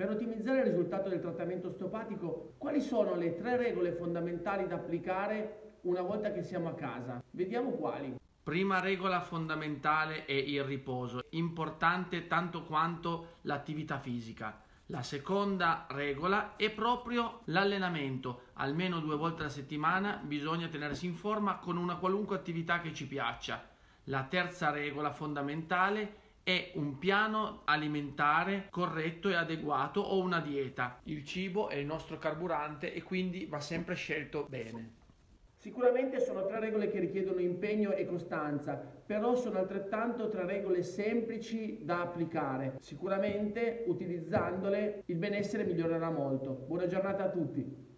Per ottimizzare il risultato del trattamento osteopatico, quali sono le tre regole fondamentali da applicare una volta che siamo a casa? Vediamo quali. Prima regola fondamentale è il riposo, importante tanto quanto l'attività fisica. La seconda regola è proprio l'allenamento, almeno due volte alla settimana bisogna tenersi in forma con una qualunque attività che ci piaccia. La terza regola fondamentale è un piano alimentare corretto e adeguato o una dieta. Il cibo è il nostro carburante e quindi va sempre scelto bene. Sicuramente sono tre regole che richiedono impegno e costanza, però sono altrettanto tre regole semplici da applicare. Sicuramente utilizzandole il benessere migliorerà molto. Buona giornata a tutti.